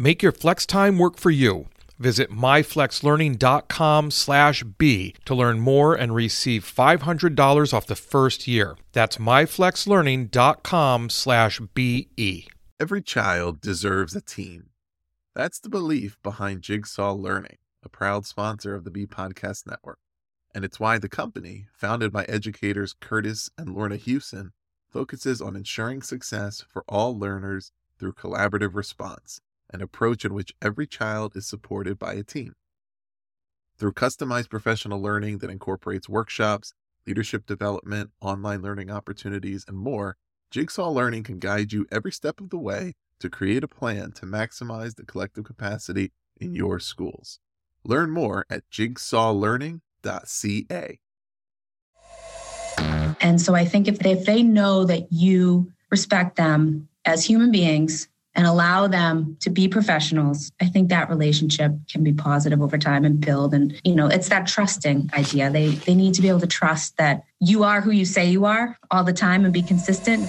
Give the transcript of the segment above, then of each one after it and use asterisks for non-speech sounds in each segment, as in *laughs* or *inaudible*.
Make your flex time work for you. Visit myflexlearning.com slash B to learn more and receive $500 off the first year. That's myflexlearning.com slash BE. Every child deserves a team. That's the belief behind Jigsaw Learning, a proud sponsor of the Be Podcast Network. And it's why the company, founded by educators Kurtis and Lorna Hewson, focuses on ensuring success for all learners through collaborative response an approach in which every child is supported by a team. Through customized professional learning that incorporates workshops, leadership development, online learning opportunities, and more, Jigsaw Learning can guide you every step of the way to create a plan to maximize the collective capacity in your schools. Learn more at jigsawlearning.ca. And so I think if they, if they know that you respect them as human beings and allow them to be professionals, I think that relationship can be positive over time and build. And, you know, it's that trusting idea. They, they need to be able to trust that you are who you say you are all the time and be consistent.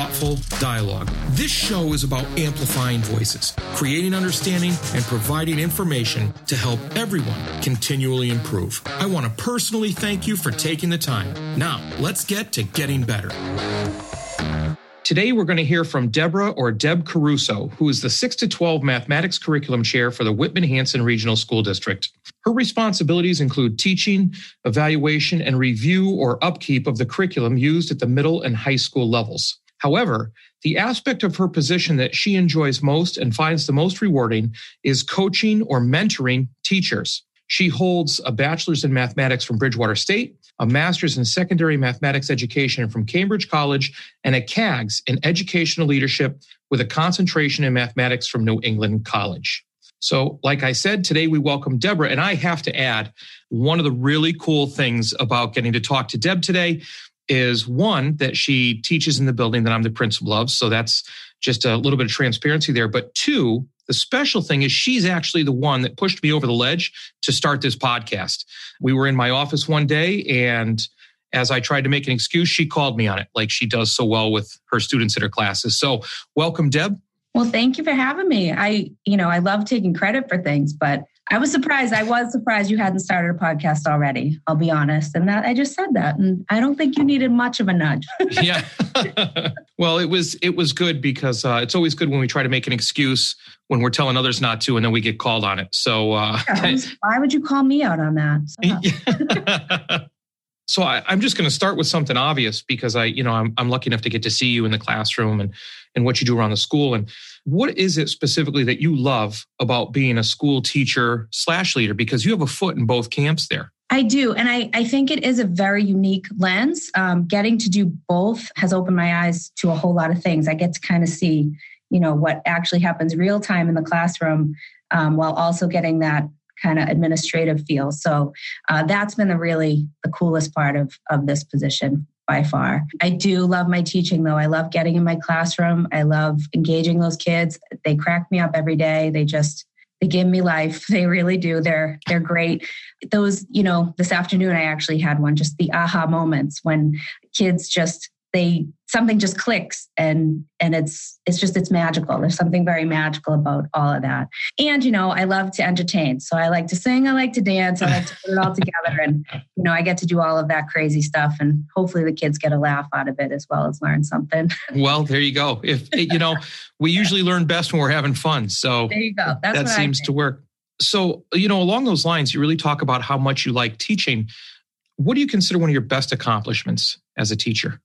thoughtful dialogue. This show is about amplifying voices, creating understanding, and providing information to help everyone continually improve. I want to personally thank you for taking the time. Now, let's get to getting better. Today, we're going to hear from Deborah or Deb Caruso, who is the 6 to 12 mathematics curriculum chair for the Whitman Hanson Regional School District. Her responsibilities include teaching, evaluation, and review or upkeep of the curriculum used at the middle and high school levels. However, the aspect of her position that she enjoys most and finds the most rewarding is coaching or mentoring teachers. She holds a bachelor's in mathematics from Bridgewater State, a master's in secondary mathematics education from Cambridge College, and a CAGS in educational leadership with a concentration in mathematics from New England College. So, like I said, today we welcome Deborah. And I have to add, one of the really cool things about getting to talk to Deb today is one that she teaches in the building that I'm the principal of. So that's just a little bit of transparency there. But two, the special thing is she's actually the one that pushed me over the ledge to start this podcast. We were in my office one day and as I tried to make an excuse, she called me on it like she does so well with her students in her classes. So welcome, Deb. Well, thank you for having me. I, you know, I love taking credit for things, but I was surprised. I was surprised you hadn't started a podcast already. I'll be honest. And that I just said that. And I don't think you needed much of a nudge. *laughs* yeah. *laughs* well, it was it was good because uh, it's always good when we try to make an excuse when we're telling others not to and then we get called on it. So uh, yeah, *laughs* why would you call me out on that? So, so I, am just going to start with something obvious because I, you know, I'm, I'm lucky enough to get to see you in the classroom and and what you do around the school. And what is it specifically that you love about being a school teacher slash leader? Because you have a foot in both camps there. I do. And I, I think it is a very unique lens. Um, getting to do both has opened my eyes to a whole lot of things. I get to kind of see, you know, what actually happens real time in the classroom um, while also getting that kind of administrative feel. So uh, that's been the really the coolest part of of this position by far. I do love my teaching though. I love getting in my classroom. I love engaging those kids. They crack me up every day. They just they give me life. *laughs* They really do. They're they're great. Those, you know, this afternoon I actually had one just the aha moments when kids just they something just clicks and and it's it's just it's magical. There's something very magical about all of that. And you know i love to entertain. So i like to sing i like to dance i like to put it all together and you know i get to do all of that crazy stuff and hopefully the kids get a laugh out of it as well as learn something. *laughs* Well there you go. If you know we usually learn best when we're having fun. So there you go. That's that seems to work. So you know along those lines you really talk about how much you like teaching. What do you consider one of your best accomplishments as a teacher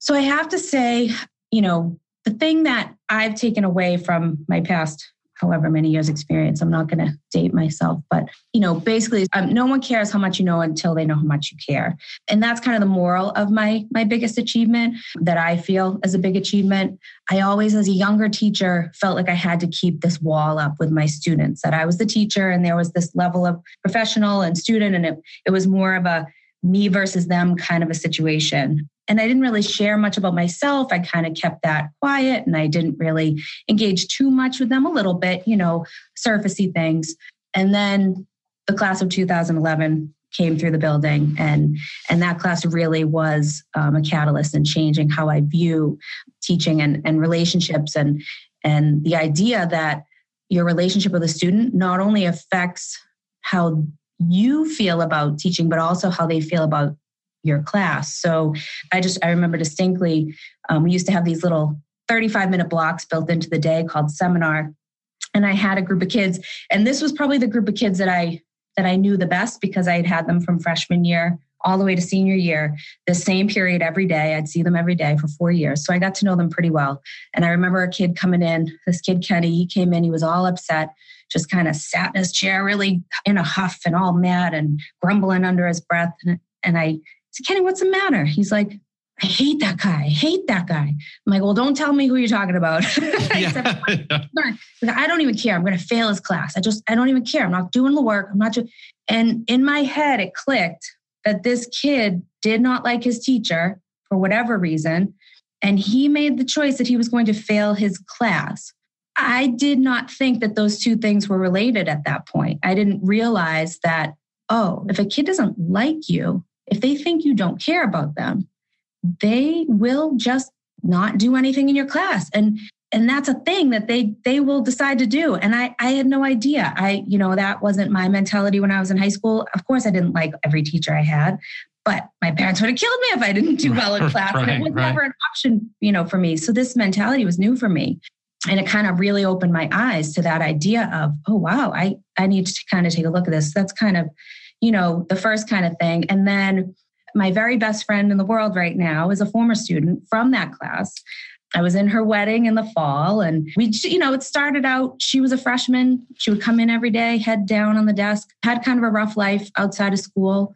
so I have to say, you know, the thing that I've taken away from my past however many years experience i'm not going to date myself but you know basically um, no one cares how much you know until they know how much you care. And that's kind of the moral of my my biggest achievement that i feel as a big achievement. I always as a younger teacher felt like i had to keep this wall up with my students that i was the teacher and there was this level of professional and student and it, it was more of a me versus them kind of a situation and I didn't really share much about myself. I kind of kept that quiet and I didn't really engage too much with them, a little bit, you know, surfacey things. And then the class of 2011 came through the building and and that class really was um, a catalyst in changing how i view teaching and, and relationships and and the idea that your relationship with a student not only affects how you feel about teaching but also how they feel about your class. So I just, I remember distinctly, um, we used to have these little 35 minute blocks built into the day called seminar. And I had a group of kids, and this was probably the group of kids that I that I knew the best because I had had them from freshman year all the way to senior year, the same period every day. I'd see them every day for four years. So I got to know them pretty well. And I remember a kid coming in, this kid Kenny, he came in, he was all upset, just kind of sat in his chair, really in a huff and all mad and grumbling under his breath. And, and I said, Kenny, what's the matter? He's like, I hate that guy. I hate that guy. I'm like, well, don't tell me who you're talking about. *laughs* yeah. *laughs* I don't even care. I'm going to fail his class. I just, I don't even care. I'm not doing the work. I'm not just, and in my head, it clicked that this kid did not like his teacher for whatever reason. And he made the choice that he was going to fail his class. I did not think that those two things were related at that point. I didn't realize that, oh, if a kid doesn't like you, if they think you don't care about them, they will just not do anything in your class. And and that's a thing that they they will decide to do. And i i had no idea. I you know that wasn't my mentality when i was in high school. Of course i didn't like every teacher i had but my parents would have killed me if i didn't do *laughs* well in class right, and it was right. never an option you know for me. So this mentality was new for me. And it kind of really opened my eyes to that idea of oh wow i i need to kind of take a look at this. That's kind of you know, the first kind of thing. And then my very best friend in the world right now is a former student from that class. I was in her wedding in the fall, and we, you know, it started out, she was a freshman. She would come in every day, head down on the desk, had kind of a rough life outside of school.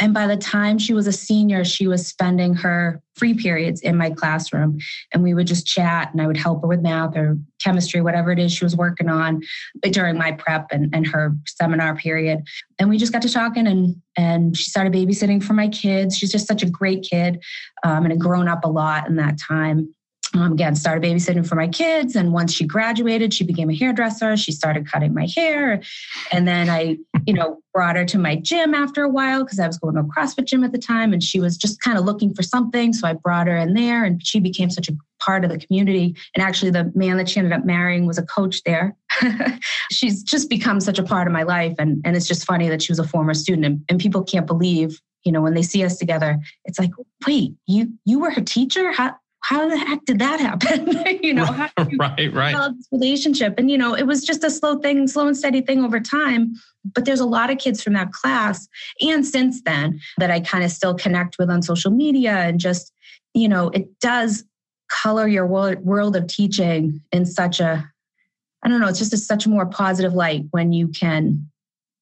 And by the time she was a senior, she was spending her free periods in my classroom. And we would just chat, and I would help her with math or chemistry, whatever it is she was working on during my prep and, and her seminar period. And we just got to talking, and, and she started babysitting for my kids. She's just such a great kid um, and had grown up a lot in that time um, again started babysitting for my kids and once she graduated she became a hairdresser. She started cutting my hair. And then i you know *laughs* brought her to my gym after a while because i was going to a crossfit gym at the time and she was just kind of looking for something so i brought her in there and she became such a part of the community. And actually the man that she ended up marrying was a coach there. *laughs* She's just become such a part of my life and, and it's just funny that she was a former student and, and people can't believe you know when they see us together it's like wait you you were her teacher? How how the heck did that happen? *laughs* you know, how *laughs* you right, right. This relationship. And, you know, it was just a slow thing, slow and steady thing over time. But there's a lot of kids from that class and since then that I kind of still connect with on social media and just, you know, it does color your world, world of teaching in such a, I don't know, it's just a, such a more positive light when you can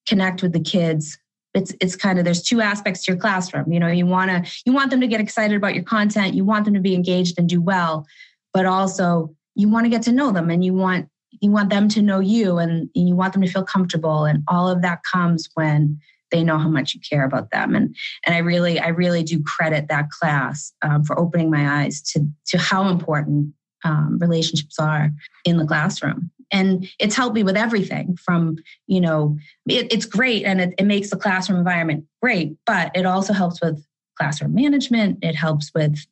connect with the kids it's it's kind of there's two aspects to your classroom you know you want to you want them to get excited about your content you want them to be engaged and do well but also you want to get to know them and you want you want them to know you and, and you want them to feel comfortable and all of that comes when they know how much you care about them. And and i really i really do credit that class um, for opening my eyes to to how important um, relationships are in the classroom and it's helped me with everything from you know it, it's great and it, it makes the classroom environment great but it also helps with classroom management. It helps with,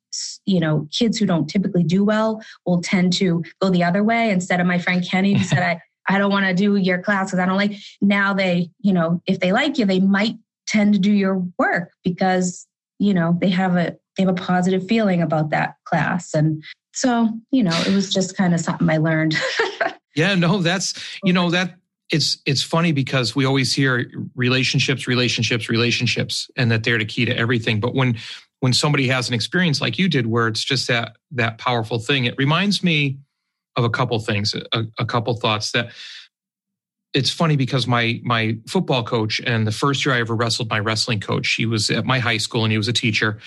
you know, kids who don't typically do well will tend to go the other way instead of my friend Kenny who said, *laughs* I, I don't want to do your class because I don't like. Now they, you know, if they like you, they might tend to do your work because, you know, they have a, they have a positive feeling about that class. And so, you know, it was just kind of something I learned. *laughs* yeah, no, that's, you know, that it's it's funny because we always hear relationships relationships relationships and that they're the key to everything. But when when somebody has an experience like you did where it's just that that powerful thing it reminds me of a couple things a, a couple thoughts that it's funny because my my football coach and the first year I ever wrestled my wrestling coach he was at my high school and he was a teacher.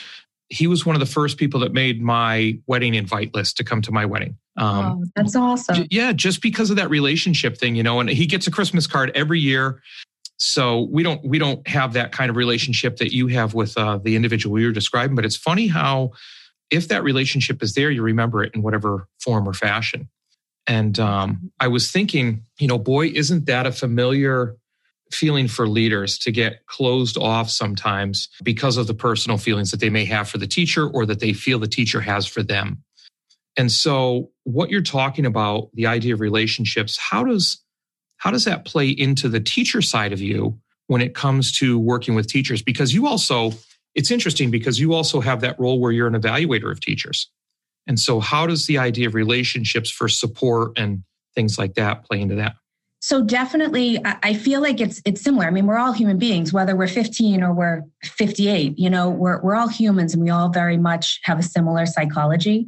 He was one of the first people that made my wedding invite list to come to my wedding um, oh, that's awesome. Yeah, just because of that relationship thing, you know, and he gets a Christmas card every year. So we don't we don't have that kind of relationship that you have with uh, the individual were describing. But it's funny how if that relationship is there, you remember it in whatever form or fashion. And um, I was thinking, you know, boy, isn't that a familiar feeling for leaders to get closed off sometimes because of the personal feelings that they may have for the teacher or that they feel the teacher has for them. And so what you're talking about, the idea of relationships, how does how does that play into the teacher side of you when it comes to working with teachers? Because you also, it's interesting because you also have that role where you're an evaluator of teachers. And so how does the idea of relationships for support and things like that play into that? So definitely I feel like it's it's similar. I mean, we're all human beings, whether we're 15 or we're 58, you know, we're we're all humans and we all very much have a similar psychology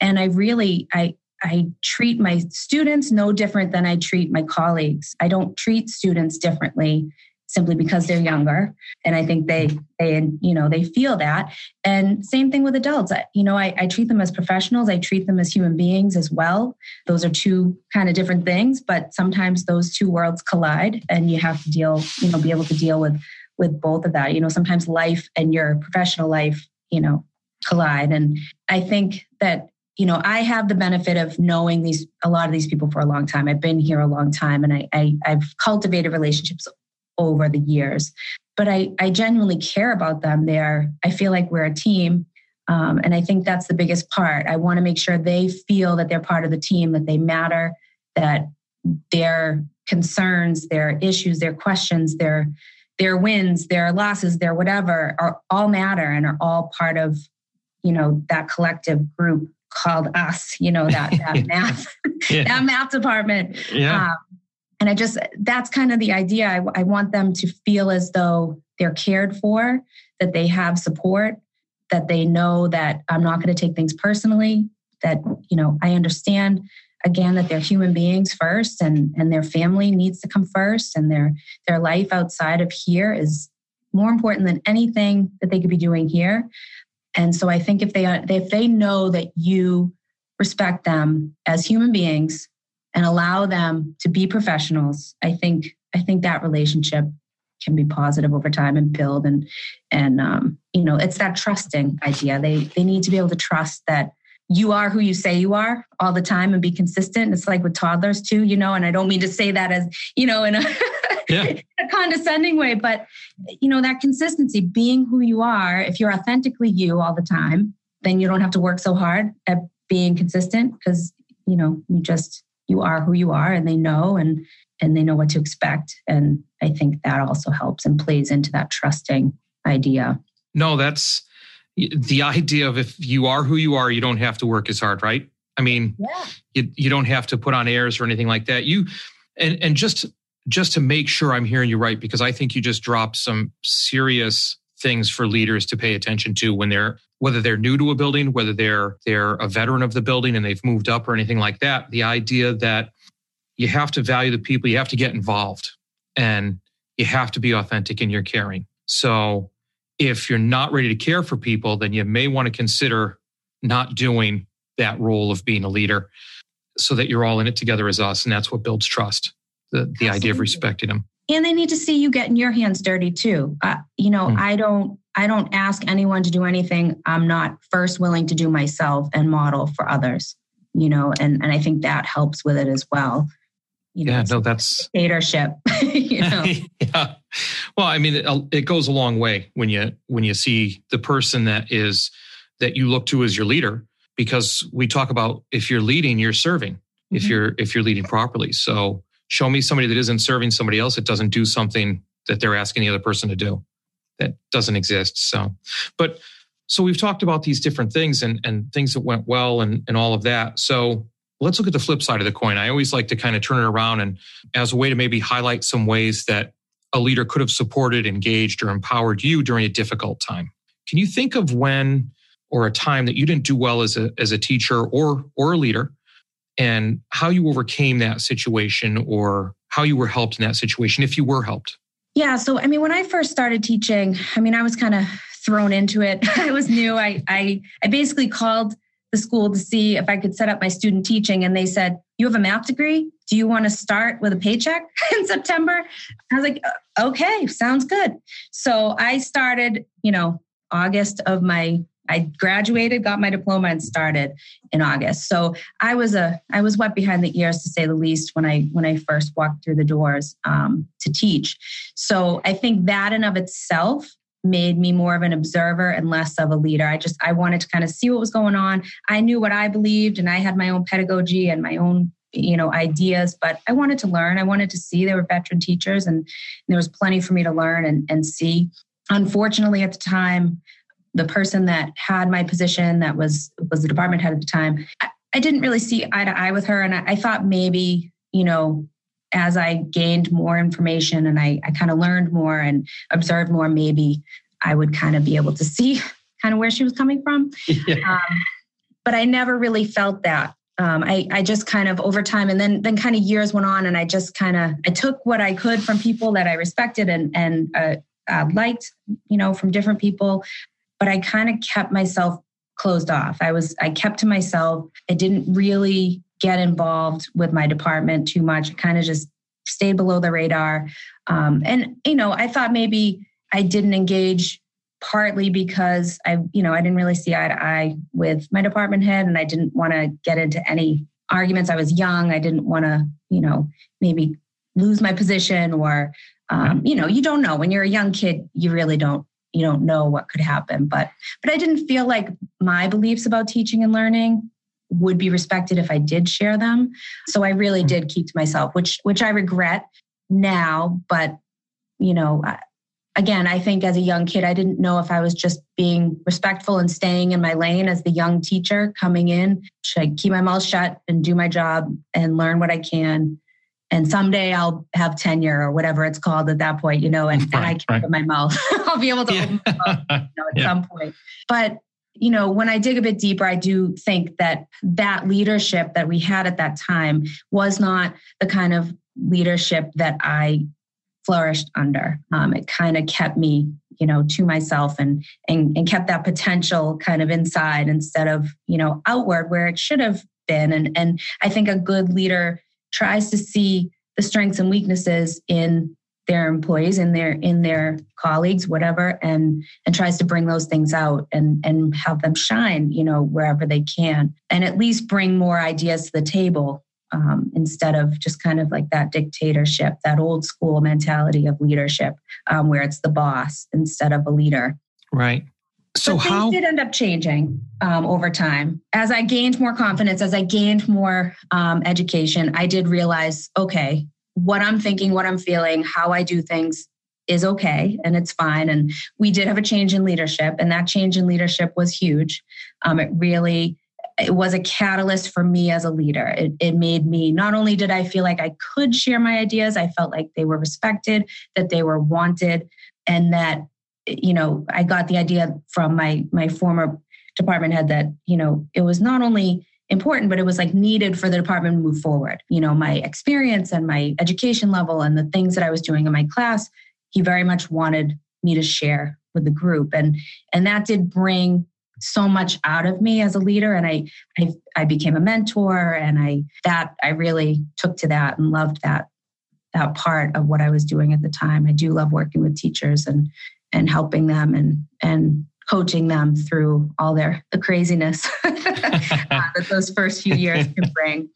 and i really i i treat my students no different than i treat my colleagues. I don't treat students differently simply because they're younger. And i think they they you know they feel that. And same thing with adults. I, you know I, I treat them as professionals. I treat them as human beings as well. Those are two kind of different things but sometimes those two worlds collide and you have to deal you know be able to deal with with both of that. You know sometimes life and your professional life you know collide. And i think that you know, I have the benefit of knowing these a lot of these people for a long time. I've been here a long time, and I, I I've cultivated relationships over the years. But I I genuinely care about them. They are I feel like we're a team, um, and I think that's the biggest part. I want to make sure they feel that they're part of the team, that they matter, that their concerns, their issues, their questions, their their wins, their losses, their whatever are all matter and are all part of you know that collective group called us, you know, that, that *laughs* math, *laughs* yeah. that math department. Yeah. Um, and I just, that's kind of the idea. I, I want them to feel as though they're cared for, that they have support, that they know that I'm not going to take things personally, that, you know, I understand again that they're human beings first and and their family needs to come first and their their life outside of here is more important than anything that they could be doing here and so I think if they if they know that you respect them as human beings and allow them to be professionals, I think I think that relationship can be positive over time and build and and um, you know it's that trusting idea. They they need to be able to trust that you are who you say you are all the time and be consistent. It's like with toddlers too, you know, and I don't mean to say that as, you know, in a, *laughs* *laughs* yeah. in a condescending way, but you know, that consistency, being who you are, if you're authentically you all the time, then you don't have to work so hard at being consistent because, you know, you just you are who you are and they know and and they know what to expect. And I think that also helps and plays into that trusting idea. No, that's the idea of if you are who you are, you don't have to work as hard, right? I mean, yeah. you, you don't have to put on airs or anything like that. You and and just just to make sure I'm hearing you right, because I think you just dropped some serious things for leaders to pay attention to when they're whether they're new to a building, whether they're they're a veteran of the building and they've moved up or anything like that. The idea that you have to value the people, you have to get involved, and you have to be authentic in your caring. So if you're not ready to care for people, then you may want to consider not doing that role of being a leader so that you're all in it together as us. And that's what builds trust, the, the idea of respecting them. And they need to see you getting your hands dirty too. Uh, you know, mm. I don't, I don't ask anyone to do anything I'm not first willing to do myself and model for others, you know, and, and I think that helps with it as well. You know, yeah, no, that's dictatorship. *laughs* you *laughs* know? yeah. Well, I mean, it, it goes a long way when you when you see the person that is that you look to as your leader, because we talk about if you're leading, you're serving. Mm-hmm. If you're if you're leading properly, so show me somebody that isn't serving somebody else that doesn't do something that they're asking the other person to do that doesn't exist. So, but so we've talked about these different things and and things that went well and and all of that. So let's look at the flip side of the coin. I always like to kind of turn it around and as a way to maybe highlight some ways that a leader could have supported, engaged, or empowered you during a difficult time. Can you think of when or a time that you didn't do well as a, as a teacher or, or a leader and how you overcame that situation or how you were helped in that situation, if you were helped? Yeah. So, I mean, when I first started teaching, I mean, I was kind of thrown into it. *laughs* I was new. I, I, I basically called the school to see if I could set up my student teaching. And they said, You have a math degree? Do you want to start with a paycheck *laughs* in September? I was like, Okay, sounds good. So I started, you know, August of my I graduated, got my diploma, and started in August. So I was a I was wet behind the ears to say the least when I when I first walked through the doors um, to teach. So I think that in of itself made me more of an observer and less of a leader. I just I wanted to kind of see what was going on. I knew what I believed and I had my own pedagogy and my own you know ideas but i wanted to learn i wanted to see there were veteran teachers and, there was plenty for me to learn and, and see unfortunately at the time the person that had my position that was was the department head at the time i, I didn't really see eye to eye with her and I, I thought maybe you know as I gained more information and I, I kind of learned more and observed more, maybe I would kind of be able to see *laughs* kind of where she was coming from. Yeah. Um, but I never really felt that. Um, I, I just kind of over time and then then kind of years went on and I just kind of I took what I could from people that I respected and and uh, uh, liked, you know, from different people, but I kind of kept myself closed off. I was I kept to myself. I didn't really get involved with my department too much. I kind of just stayed below the radar. Um, and you know, I thought maybe I didn't engage partly because I, you know, I didn't really see eye to eye with my department head, and I didn't want to get into any arguments. I was young. I didn't want to, you know, maybe lose my position or, um, you know, you don't know when you're a young kid. You really don't you don't know what could happen but but i didn't feel like my beliefs about teaching and learning would be respected if I did share them. So I really hmm. did keep to myself, which which I regret now. But you know, again, I think as a young kid, I didn't know if I was just being respectful and staying in my lane as the young teacher coming in. Should I keep my mouth shut and do my job and learn what I can? And someday I'll have tenure or whatever it's called at that point, you know, and, right, and I can right. open my mouth. *laughs* I'll be able to yeah. open my mouth you *laughs* know, at yeah. some point. But you know, when I dig a bit deeper, I do think that that leadership that we had at that time was not the kind of leadership that I flourished under. Um, it kind of kept me, you know, to myself and, and and kept that potential kind of inside instead of you know outward where it should have been. And and I think a good leader tries to see the strengths and weaknesses in their employees and their in their colleagues whatever and and tries to bring those things out and and have them shine you know wherever they can and at least bring more ideas to the table um, instead of just kind of like that dictatorship that old school mentality of leadership um, where it's the boss instead of a leader. Right so but how did end up changing um, over time as i gained more confidence as i gained more um, education i did realize okay what I'm thinking, what I'm feeling, how I do things is okay and it's fine. And we did have a change in leadership, and that change in leadership was huge. Um, it really it was a catalyst for me as a leader. It, it made me not only did I feel like I could share my ideas, I felt like they were respected, that they were wanted, and that you know I got the idea from my my former department head that you know it was not only important, but it was like needed for the department to move forward. You know, my experience and my education level and the things that I was doing in my class, he very much wanted me to share with the group. And and that did bring so much out of me as a leader and I, I I became a mentor and I that I really took to that and loved that that part of what I was doing at the time. I do love working with teachers and and helping them and and coaching them through all their the craziness *laughs* *laughs* that those first few years can bring.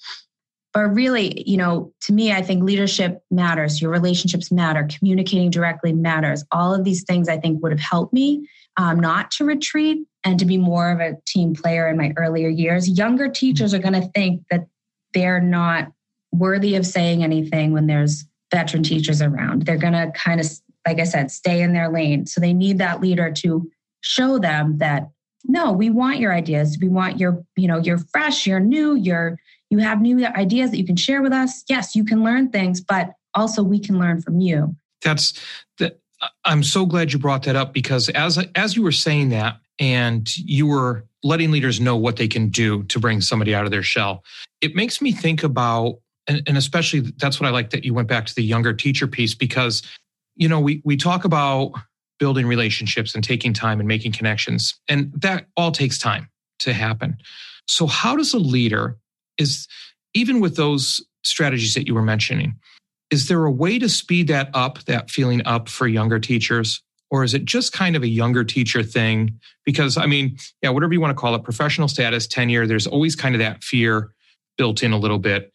but really, you know, to me, I think leadership matters. Your relationships matter. Communicating directly matters. All of these things I think would have helped me um, not to retreat and to be more of a team player in my earlier years. Younger teachers are going to think that they're not worthy of saying anything when there's veteran teachers around. They're going to kind of, like I said, stay in their lane. So they need that leader to show them that no, we want your ideas. We want your, you know, you're fresh, you're new, you're you have new ideas that you can share with us. Yes, you can learn things, but also we can learn from you. That's that. I'm so glad you brought that up because as as you were saying that, and you were letting leaders know what they can do to bring somebody out of their shell, it makes me think about, and, and especially that's what I like that you went back to the younger teacher piece because, you know, we we talk about building relationships and taking time and making connections, and that all takes time to happen. So, how does a leader is even with those strategies that you were mentioning, is there a way to speed that up, that feeling up for younger teachers? Or is it just kind of a younger teacher thing? Because, I mean, yeah, whatever you want to call it, professional status, tenure, there's always kind of that fear built in a little bit.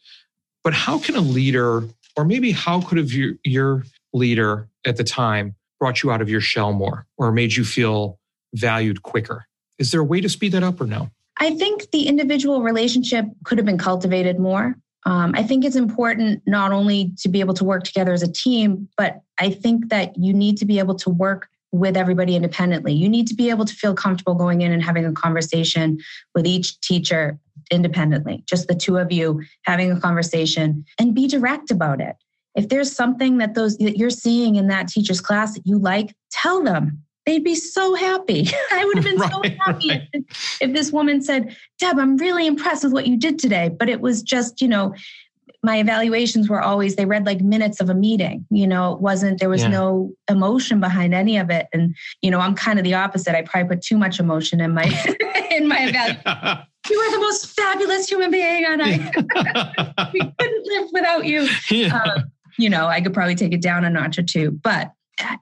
But how can a leader, or maybe how could have your, your leader at the time brought you out of your shell more or made you feel valued quicker? Is there a way to speed that up or no? I think the individual relationship could have been cultivated more. Um, I think it's important not only to be able to work together as a team, but I think that you need to be able to work with everybody independently. You need to be able to feel comfortable going in and having a conversation with each teacher independently, just the two of you having a conversation and be direct about it. If there's something that those that you're seeing in that teacher's class that you like, tell them they'd be so happy. *laughs* I would have been right, so happy right. if, if this woman said, Deb, I'm really impressed with what you did today. But it was just, you know, my evaluations were always they read like minutes of a meeting you know it wasn't there was yeah. no emotion behind any of it and you know i'm kind of the opposite i probably put too much emotion in my *laughs* in my evaluation *laughs* you are the most fabulous human being and i we couldn't live without you yeah. um, you know i could probably take it down a notch or two but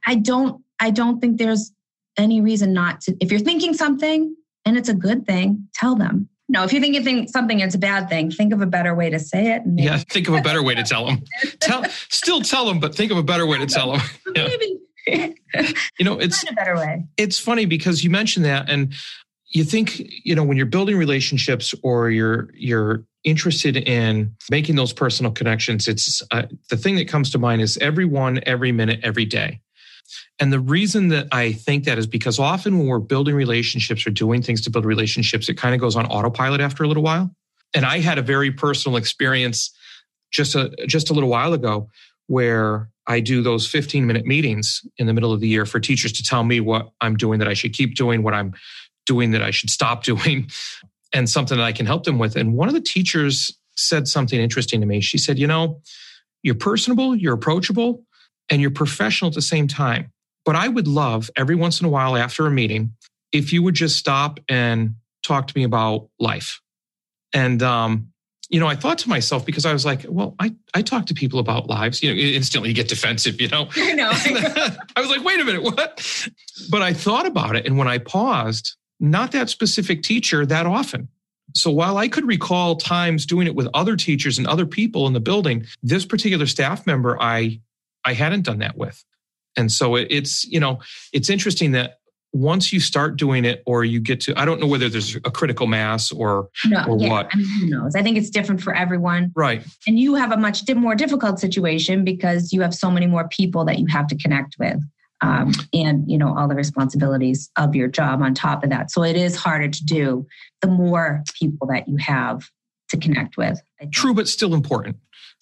i don't I don't think there's any reason not to. If you're thinking something and it's a good thing, tell them. No, if you're thinking something it's a bad thing, think of a better way to say it. yeah, think of a better way to tell them. *laughs* tell, still tell them, but think of a better way to tell them. Yeah. *laughs* you know, it's a better way. It's funny because you mentioned that, and you think you know when you're building relationships or you're you're interested in making those personal connections. It's uh, the thing that comes to mind is everyone, every minute, every day. And the reason that I think that is because often when we're building relationships or doing things to build relationships, it kind of goes on autopilot after a little while. And I had a very personal experience just a just a little while ago where I do those 15 minute meetings in the middle of the year for teachers to tell me what I'm doing that I should keep doing, what I'm doing that I should stop *laughs* doing, and something that I can help them with. And one of the teachers said something interesting to me. She said, You know, you're personable, you're approachable, and you're professional at the same time. But I would love every once in a while after a meeting if you would just stop and talk to me about life. And, um, you know, I thought to myself because I was like, well, I, I talk to people about lives. You know, instantly you get defensive, you know. *laughs* I know. *laughs* I was like, wait a minute, what? But I thought about it. And when I paused, not that specific teacher that often. So while I could recall times doing it with other teachers and other people in the building, this particular staff member I I hadn't done that with. And so it's, you know, it's interesting that once you start doing it or you get to, I don't know whether there's a critical mass or, no, or yeah, what. I mean, who knows? I think it's different for everyone. Right. And you have a much more difficult situation because you have so many more people that you have to connect with. Um, and you know all the responsibilities of your job on top of that so it is harder to do the more people that you have to connect with true but still important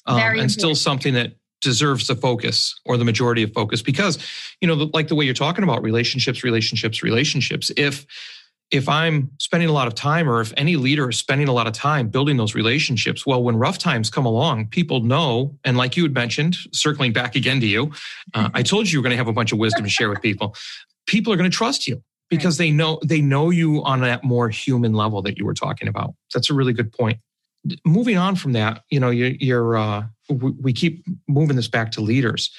um, and important. still something that deserves the focus or the majority of focus because you know like the way you're talking about relationships relationships relationships if if i'm spending a lot of time or if any leader is spending a lot of time building those relationships well when rough times come along people know and like you had mentioned circling back again to you uh, i told you you were going to have a bunch of wisdom to share with people people are going to trust you because right. they know they know you on that more human level that you were talking about that's a really good point moving on from that you know you're, you're uh, we keep moving this back to leaders.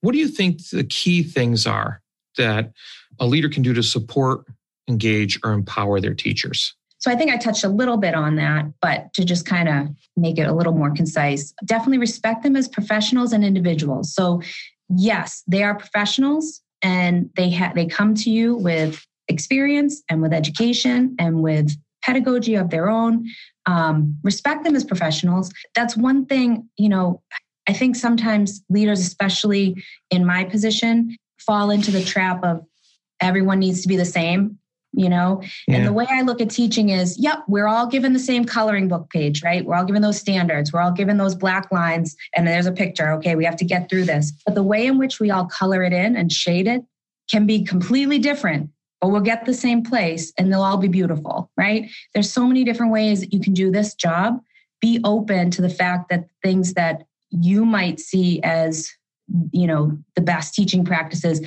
What do you think the key things are that a leader can do to support, engage, or empower their teachers? So I think I touched a little bit on that, but to just kind of make it a little more concise, definitely respect them as professionals and individuals. So yes, they are professionals and they have they come to you with experience and with education and with pedagogy of their own. Um, respect them as professionals. That's one thing, you know, I think sometimes leaders, especially in my position, fall into the trap of everyone needs to be the same you know? Yeah. and the way i look at teaching is yep we're all given the same coloring book page right? We're all given those standards. We're all given those black lines and there's a picture. Okay we have to get through this. But the way in which we all color it in and shade it can be completely different but we'll get the same place and they'll all be beautiful right? There's so many different ways that you can do this job. Be open to the fact that things that you might see as you know the best teaching practices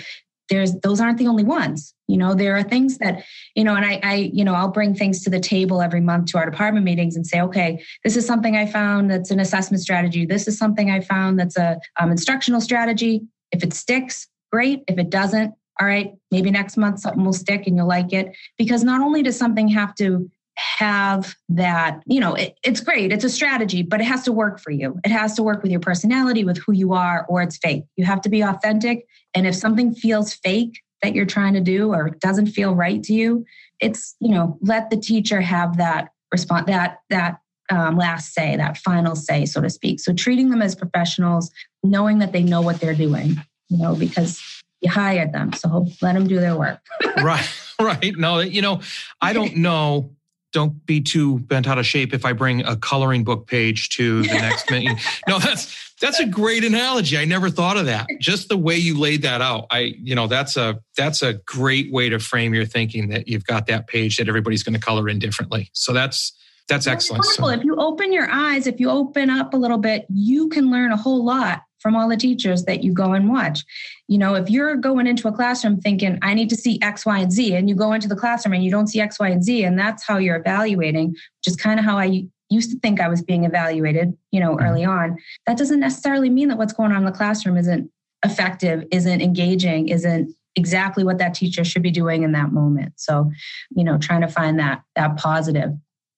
there's those aren't the only ones you know there are things that you know and I, I you know i'll bring things to the table every month to our department meetings and say okay this is something i found that's an assessment strategy. This is something i found that's a um, instructional strategy. If it sticks great. If it doesn't all right maybe next month something will stick and you'll like it. Because not only does something have to have that you know it, it's great it's a strategy but it has to work for you. It has to work with your personality with who you are or it's fake. You have to be authentic and if something feels fake that you're trying to do or doesn't feel right to you it's you know let the teacher have that response that that um, last say that final say so to speak. So treating them as professionals knowing that they know what they're doing you know because you hired them so let them do their work. *laughs* Right right. No you know i don't know don't be too bent out of shape if I bring a coloring book page to the next meeting. No, that's that's a great analogy. I never thought of that. Just the way you laid that out. I, you know, that's a that's a great way to frame your thinking that you've got that page that everybody's going to color in differently. So that's that's excellent. So, if you open your eyes, if you open up a little bit, you can learn a whole lot from all the teachers that you go and watch. You know, if you're going into a classroom thinking, I need to see X, Y, and Z, and you go into the classroom and you don't see X, Y, and Z, and that's how you're evaluating, which is kind of how I used to think I was being evaluated, you know, mm-hmm. early on. That doesn't necessarily mean that what's going on in the classroom isn't effective, isn't engaging, isn't exactly what that teacher should be doing in that moment. So, you know, trying to find that that positive.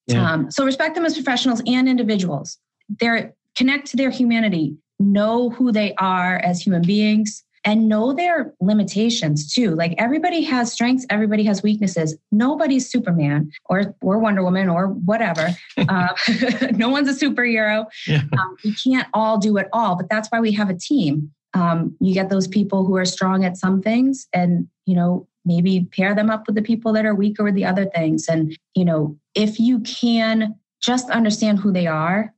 Yeah. Um, so respect them as professionals and individuals. They're connect to their humanity know who they are as human beings and know their limitations too. Like everybody has strengths, everybody has weaknesses. Nobody's Superman or or Wonder Woman or whatever. *laughs* uh, *laughs* no one's a superhero. Yeah. Um, we can't all do it all, but that's why we have a team. Um, you get those people who are strong at some things, and you know maybe pair them up with the people that are weaker with the other things. And you know if you can just understand who they are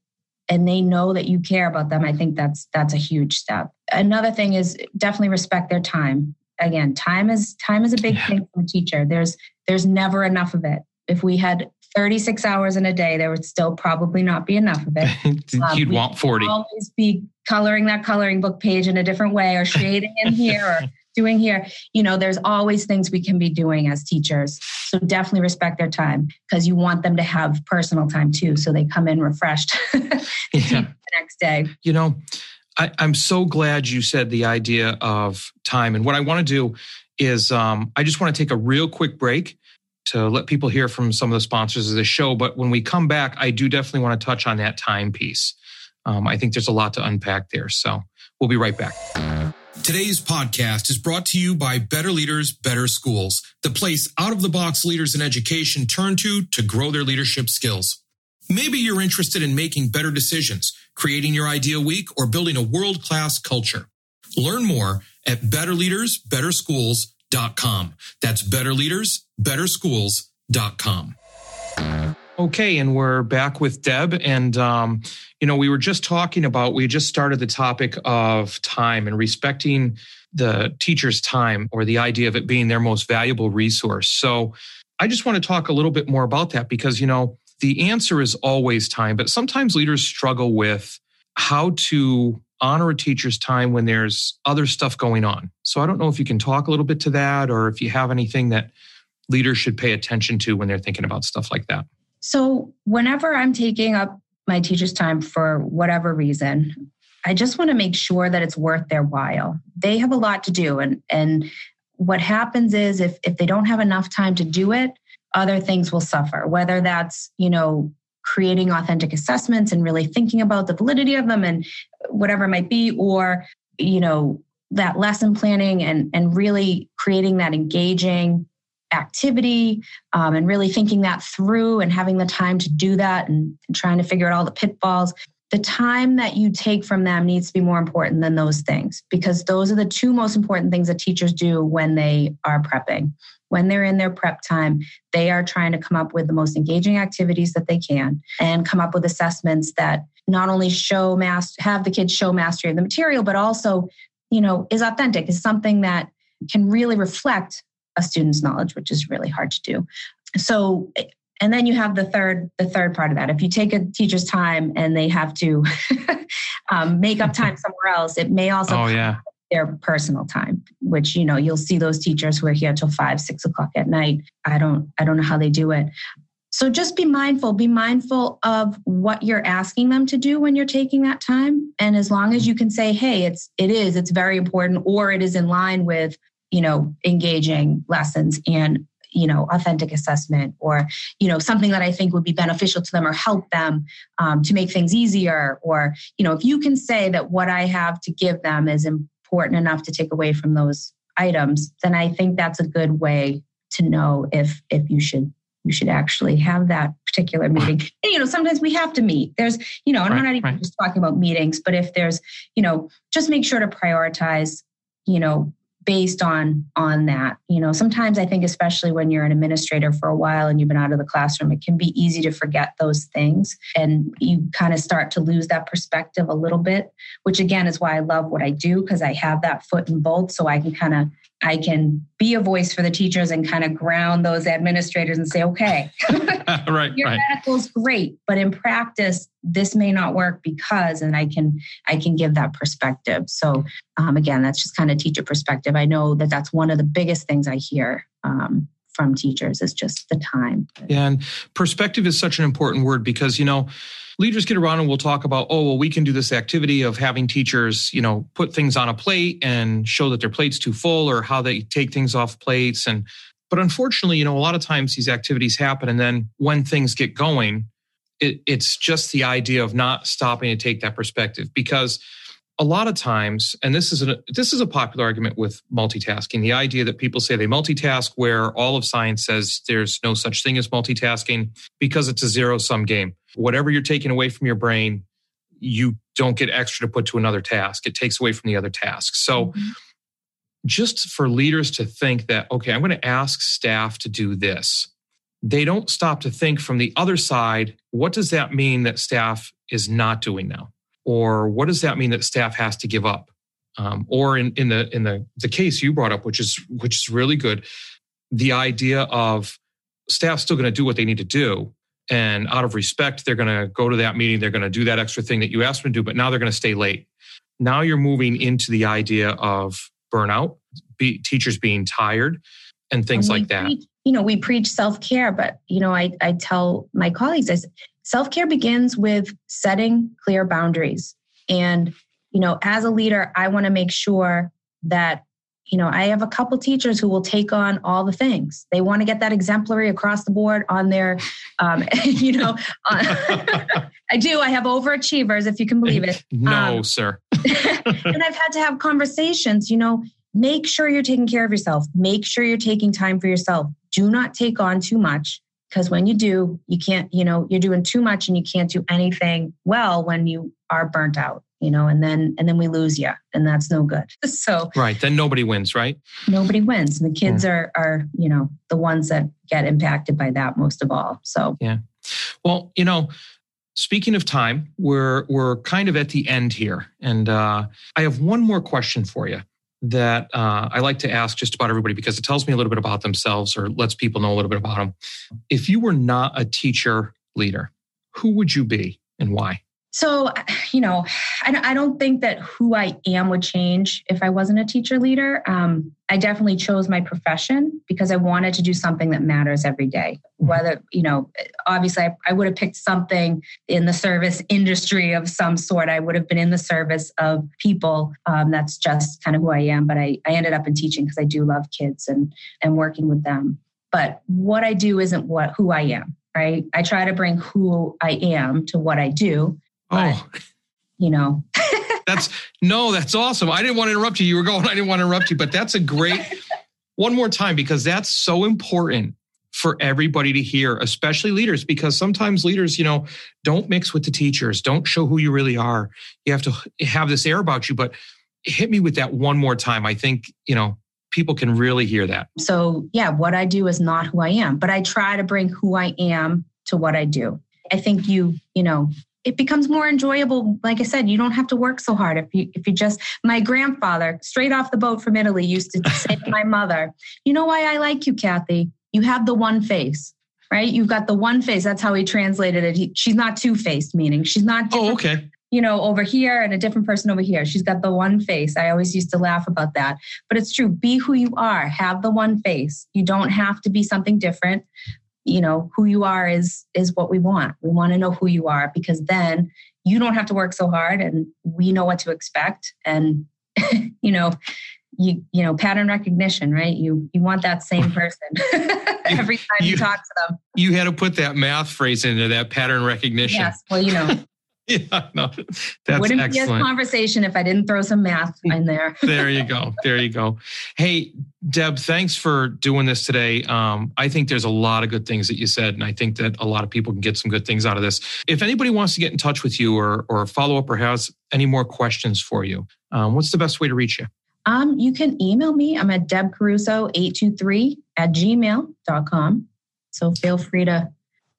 and they know that you care about them i think that's that's a huge step. Another thing is definitely respect their time. Again time is time is a big yeah. thing for a teacher. There's there's never enough of it. If we had 36 hours in a day there would still probably not be enough of it. *laughs* Um, you'd want 40 always be coloring that coloring book page in a different way or shading in here or *laughs* doing here you know there's always things we can be doing as teachers. So definitely respect their time because you want them to have personal time too so they come in refreshed *laughs* yeah. the next day. You know I, am so glad you said the idea of time. And what i want to do is um, i just want to take a real quick break to let people hear from some of the sponsors of the show but when we come back i do definitely want to touch on that time piece um, i think there's a lot to unpack there so we'll be right back Today's podcast is brought to you by Better Leaders, Better Schools, the place out of the box leaders in education turn to to grow their leadership skills. Maybe you're interested in making better decisions, creating your ideal week, or building a world class culture. Learn more at betterleadersbetterschools.com. That's betterleadersbetterschools.com. Okay, and we're back with Deb. And, um, you know, we were just talking about, we just started the topic of time and respecting the teacher's time or the idea of it being their most valuable resource. So I just want to talk a little bit more about that because, you know, the answer is always time, but sometimes leaders struggle with how to honor a teacher's time when there's other stuff going on. So I don't know if you can talk a little bit to that or if you have anything that leaders should pay attention to when they're thinking about stuff like that. So, whenever I'm taking up my teacher's time for whatever reason, I just want to make sure that it's worth their while. They have a lot to do. And, and what happens is if, if they don't have enough time to do it, other things will suffer, whether that's, you know, creating authentic assessments and really thinking about the validity of them and whatever it might be, or, you know, that lesson planning and, and really creating that engaging activity um, and really thinking that through and having the time to do that and, and trying to figure out all the pitfalls the time that you take from them needs to be more important than those things because those are the two most important things that teachers do when they are prepping. When they're in their prep time, they are trying to come up with the most engaging activities that they can and come up with assessments that not only show master have the kids show mastery of the material but also, you know, is authentic, is something that can really reflect a student's knowledge, which is really hard to do. So and then you have the third the third part of that if you take a teacher's time and they have to *laughs* um, make up time *laughs* somewhere else it may also oh, yeah. their personal time which you know you'll see those teachers who are here till five six o'clock at night i don't i don't know how they do it so just be mindful be mindful of what you're asking them to do when you're taking that time and as long as you can say hey it's it is it's very important or it is in line with you know engaging lessons and you know authentic assessment or you know something that i think would be beneficial to them or help them um, to make things easier or you know if you can say that what i have to give them is important enough to take away from those items then i think that's a good way to know if if you should you should actually have that particular meeting. And, you know, sometimes we have to meet. There's, you know, and right, I'm not even right. just talking about meetings, but if there's, you know, just make sure to prioritize, you know, based on on that. You know sometimes i think especially when you're an administrator for a while and you've been out of the classroom it can be easy to forget those things and you kind of start to lose that perspective a little bit which again is why i love what i do because i have that foot in both so i can kind of I can be a voice for the teachers and kind of ground those administrators and say, okay, *laughs* right, your right. medical's great, but in practice, this may not work because, and I can I can give that perspective. So um, again, that's just kind of teacher perspective. I know that that's one of the biggest things I hear um, from teachers is just the time. Yeah, and perspective is such an important word because you know leaders get around and we'll talk about, oh, well, we can do this activity of having teachers, you know, put things on a plate and show that their plate's too full or how they take things off plates. And, but unfortunately, you know, a lot of times these activities happen. And then when things get going, it, it's just the idea of not stopping to take that perspective because a lot of times and this is a this is a popular argument with multitasking the idea that people say they multitask where all of science says there's no such thing as multitasking because it's a zero sum game. Whatever you're taking away from your brain you don't get extra to put to another task. It takes away from the other task. So mm-hmm. just for leaders to think that okay i'm going to ask staff to do this. They don't stop to think from the other side what does that mean that staff is not doing now or what does that mean that staff has to give up? Um, or in, in the in the the case you brought up which is which is really good the idea of staff still going to do what they need to do and out of respect they're going to go to that meeting they're going to do that extra thing that you asked them to do but now they're going to stay late. Now you're moving into the idea of burnout be, teachers being tired and things and like that. preach, you know we preach self-care but you know i, I tell my colleagues I, self-care begins with setting clear boundaries. And you know as a leader i want to make sure that you know i have a couple teachers who will take on all the things. They want to get that exemplary across the board on their um, *laughs* you know on, *laughs* i do. I have overachievers if you can believe it. No um, sir. *laughs* And i've had to have conversations you know make sure you're taking care of yourself. Make sure you're taking time for yourself. Do not take on too much because when you do you can't you know you're doing too much and you can't do anything well when you are burnt out you know and then and then we lose you and that's no good. *laughs* So right then nobody wins right? nobody wins. And the kids yeah. are are you know the ones that get impacted by that most of all so. Yeah. Well you know speaking of time we're we're kind of at the end here and uh, i have one more question for you that uh, I like to ask just about everybody because it tells me a little bit about themselves or lets people know a little bit about them. If you were not a teacher leader, who would you be and why? So, you know, I, don't think that who I am would change if I wasn't a teacher leader. Um, I definitely chose my profession because I wanted to do something that matters every day. Mm-hmm. Whether, you know, obviously I, I would have picked something in the service industry of some sort. I would have been in the service of people. Um, that's just kind of who I am. But I, I ended up in teaching because I do love kids and, and working with them but what I do isn't what who I am, right? I try to bring who I am to what I do. But, oh, *laughs* you know. *laughs* that's no, that's awesome. I didn't want to interrupt you. You were going, I didn't want to interrupt you, but that's a great *laughs* one more time because that's so important for everybody to hear, especially leaders, because sometimes leaders, you know, don't mix with the teachers, don't show who you really are. You have to have this air about you, but hit me with that one more time. I think, you know, people can really hear that. So, yeah, what I do is not who I am, but I try to bring who I am to what I do. I think you, you know, it becomes more enjoyable. Like I said, you don't have to work so hard. If you if you just my grandfather, straight off the boat from Italy, used to say to my *laughs* mother, "You know why I like you, Kathy? You have the one face." Right? You've got the one face. That's how he translated it. He, she's not two faced, meaning she's not. Oh, okay you know, over here and a different person over here. She's got the one face. I always used to laugh about that. But it's true. Be who you are. Have the one face. You don't have to be something different you know who you are is is what we want. We want to know who you are because then you don't have to work so hard and we know what to expect. And *laughs* you know you you know pattern recognition right? You you want that same person *laughs* every time you, you, talk to them. you had to put that math phrase into that pattern recognition. Yes. Well you know *laughs* yeah, no, that's Wouldn't excellent. be a conversation if I didn't throw some math in there. *laughs* there you go. There you go. Hey, Deb, thanks for doing this today. Um, I think there's a lot of good things that you said, and I think that a lot of people can get some good things out of this. If anybody wants to get in touch with you or or follow up or has any more questions for you, um, what's the best way to reach you? Um, you can email me. I'm at debcaruso823 at gmail.com. So feel free to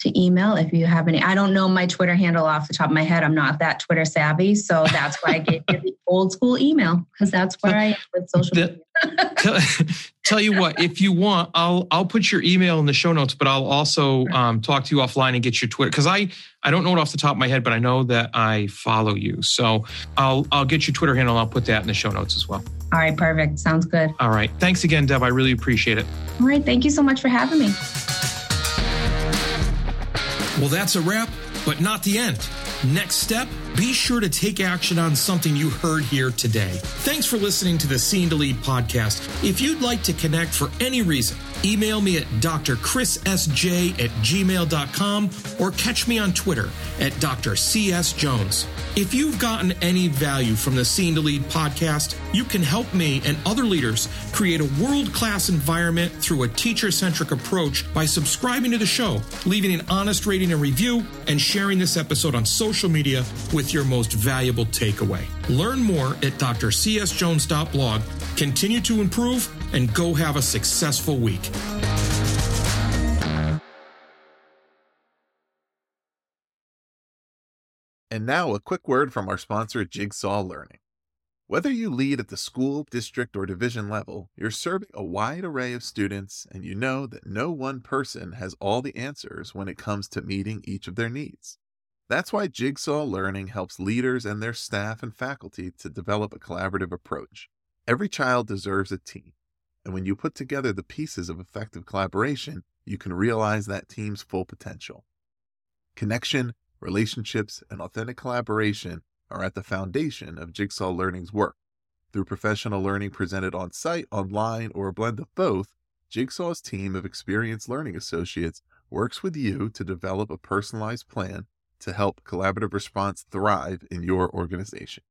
to email if you have any. I don't know my Twitter handle off the top of my head. I'm not that Twitter savvy. So that's why I gave you the *laughs* old school email because that's where I am with social media. *laughs* tell, tell, you what, if you want, I'll I'll put your email in the show notes, but I'll also um, talk to you offline and get your Twitter because I I don't know it off the top of my head, but I know that I follow you. So I'll I'll get your Twitter handle. and I'll put that in the show notes as well. All right, perfect. Sounds good. All right. Thanks again, Deb. I really appreciate it. All right. Thank you so much for having me. Well, that's a wrap, but not the end. Next step, be sure to take action on something you heard here today. Thanks for listening to the Scene to Lead podcast. If you'd like to connect for any reason, email me at drchrissj at gmail.com or catch me on Twitter at Dr. C.S. Jones. If you've gotten any value from the Scene to Lead podcast, you can help me and other leaders create a world class environment through a teacher centric approach by subscribing to the show, leaving an honest rating and review, and sharing this episode on social media with your most valuable takeaway. Learn more at drcsjones.blog. Continue to improve and go have a successful week. And now, a quick word from our sponsor, Jigsaw Learning. Whether you lead at the school, district, or division level, you're serving a wide array of students, and you know that no one person has all the answers when it comes to meeting each of their needs. That's why Jigsaw Learning helps leaders and their staff and faculty to develop a collaborative approach. Every child deserves a team, and when you put together the pieces of effective collaboration, you can realize that team's full potential. Connection, relationships, and authentic collaboration are at the foundation of Jigsaw Learning's work. Through professional learning presented on site, online, or a blend of both, Jigsaw's team of experienced learning associates works with you to develop a personalized plan to help collaborative response thrive in your organization.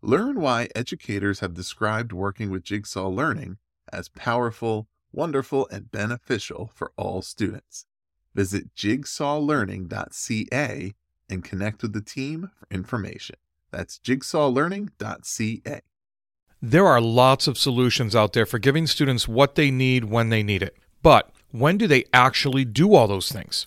Learn why educators have described working with Jigsaw Learning as powerful, wonderful, and beneficial for all students. Visit jigsawlearning.ca and connect with the team for information. That's jigsawlearning.ca. There are lots of solutions out there for giving students what they need when they need it. But when do they actually do all those things?